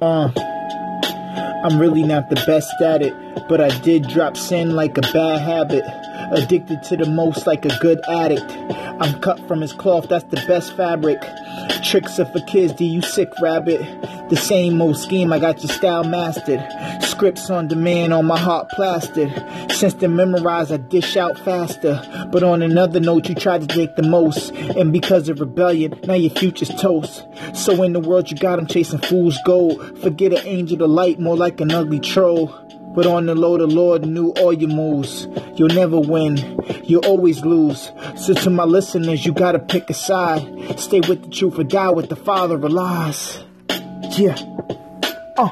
Uh, I'm really not the best at it, but I did drop sin like a bad habit. Addicted to the most like a good addict. I'm cut from his cloth, that's the best fabric. Tricks are for kids, do you sick rabbit? The same old scheme, I got your style mastered. Scripts on demand, on my heart plastered. Since they memorized, I dish out faster. But on another note, you tried to take the most. And because of rebellion, now your future's toast. So in the world, you got them chasing fool's gold. Forget an angel of light, more like an ugly troll. But on the low, the Lord knew all your moves. You'll never win, you'll always lose. So to my listeners, you gotta pick a side. Stay with the truth or die with the father of lies. Yeah. Uh.